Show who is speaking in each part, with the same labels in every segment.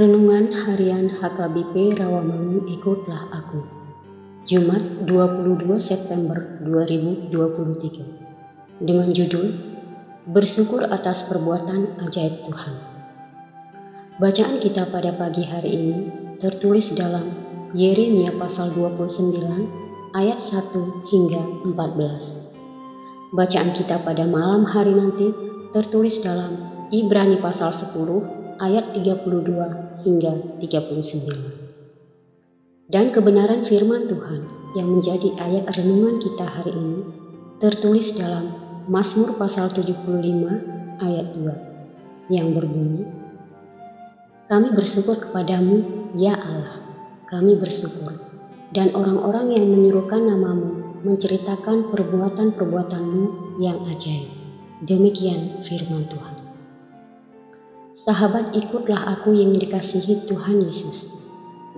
Speaker 1: Renungan Harian HKBP Rawamangun Ikutlah Aku. Jumat 22 September 2023 Dengan judul Bersyukur atas perbuatan ajaib Tuhan. Bacaan kita pada pagi hari ini tertulis dalam Yeremia pasal 29 ayat 1 hingga 14 Bacaan kita pada malam hari nanti tertulis dalam Ibrani pasal 10 ayat 32 hingga 39. Dan kebenaran firman Tuhan yang menjadi ayat renungan kita hari ini tertulis dalam Mazmur pasal 75 ayat 2 yang berbunyi Kami bersyukur kepadamu ya Allah kami bersyukur dan orang-orang yang menyerukan namamu menceritakan perbuatan-perbuatanmu yang ajaib. Demikian firman Tuhan. Sahabat ikutlah aku yang dikasihi Tuhan Yesus.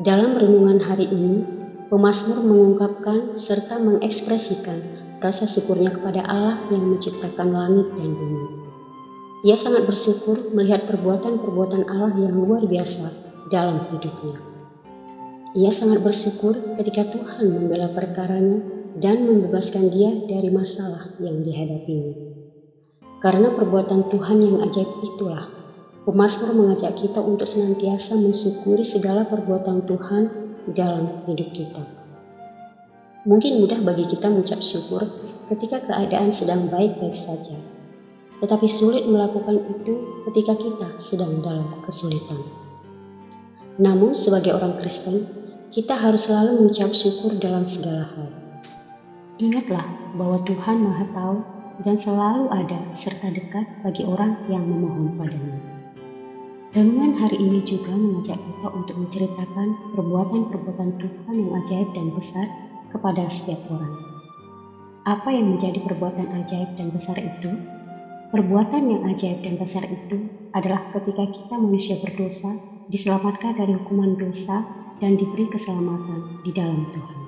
Speaker 1: Dalam renungan hari ini, pemazmur mengungkapkan serta mengekspresikan rasa syukurnya kepada Allah yang menciptakan langit dan bumi. Ia sangat bersyukur melihat perbuatan-perbuatan Allah yang luar biasa dalam hidupnya. Ia sangat bersyukur ketika Tuhan membela perkaranya dan membebaskan dia dari masalah yang dihadapinya. Karena perbuatan Tuhan yang ajaib itulah Pemasmur mengajak kita untuk senantiasa mensyukuri segala perbuatan Tuhan dalam hidup kita. Mungkin mudah bagi kita mengucap syukur ketika keadaan sedang baik-baik saja, tetapi sulit melakukan itu ketika kita sedang dalam kesulitan. Namun, sebagai orang Kristen, kita harus selalu mengucap syukur dalam segala hal. Ingatlah bahwa Tuhan Maha Tahu dan selalu ada serta dekat bagi orang yang memohon padanya. Renungan hari ini juga mengajak kita untuk menceritakan perbuatan-perbuatan Tuhan yang ajaib dan besar kepada setiap orang. Apa yang menjadi perbuatan ajaib dan besar itu? Perbuatan yang ajaib dan besar itu adalah ketika kita manusia berdosa diselamatkan dari hukuman dosa dan diberi keselamatan di dalam Tuhan.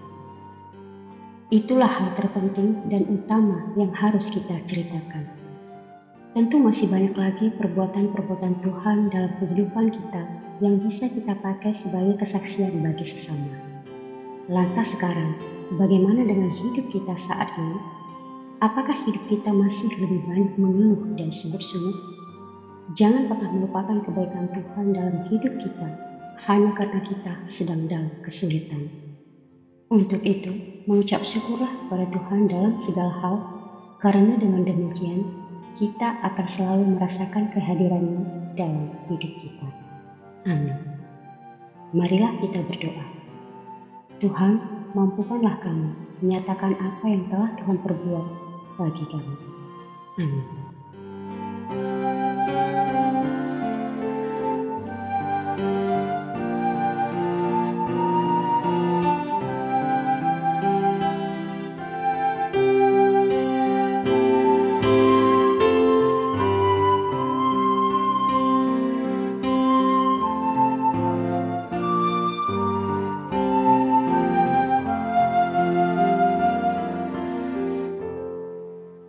Speaker 1: Itulah hal terpenting dan utama yang harus kita ceritakan. Tentu masih banyak lagi perbuatan-perbuatan Tuhan dalam kehidupan kita yang bisa kita pakai sebagai kesaksian bagi sesama. Lantas sekarang, bagaimana dengan hidup kita saat ini? Apakah hidup kita masih lebih banyak mengeluh dan sungguh-sungguh? Jangan pernah melupakan kebaikan Tuhan dalam hidup kita hanya karena kita sedang dalam kesulitan. Untuk itu, mengucap syukurlah pada Tuhan dalam segala hal, karena dengan demikian kita akan selalu merasakan kehadirannya dalam hidup kita. Amin. Marilah kita berdoa. Tuhan, mampukanlah kami menyatakan apa yang telah Tuhan perbuat bagi kami. Amin.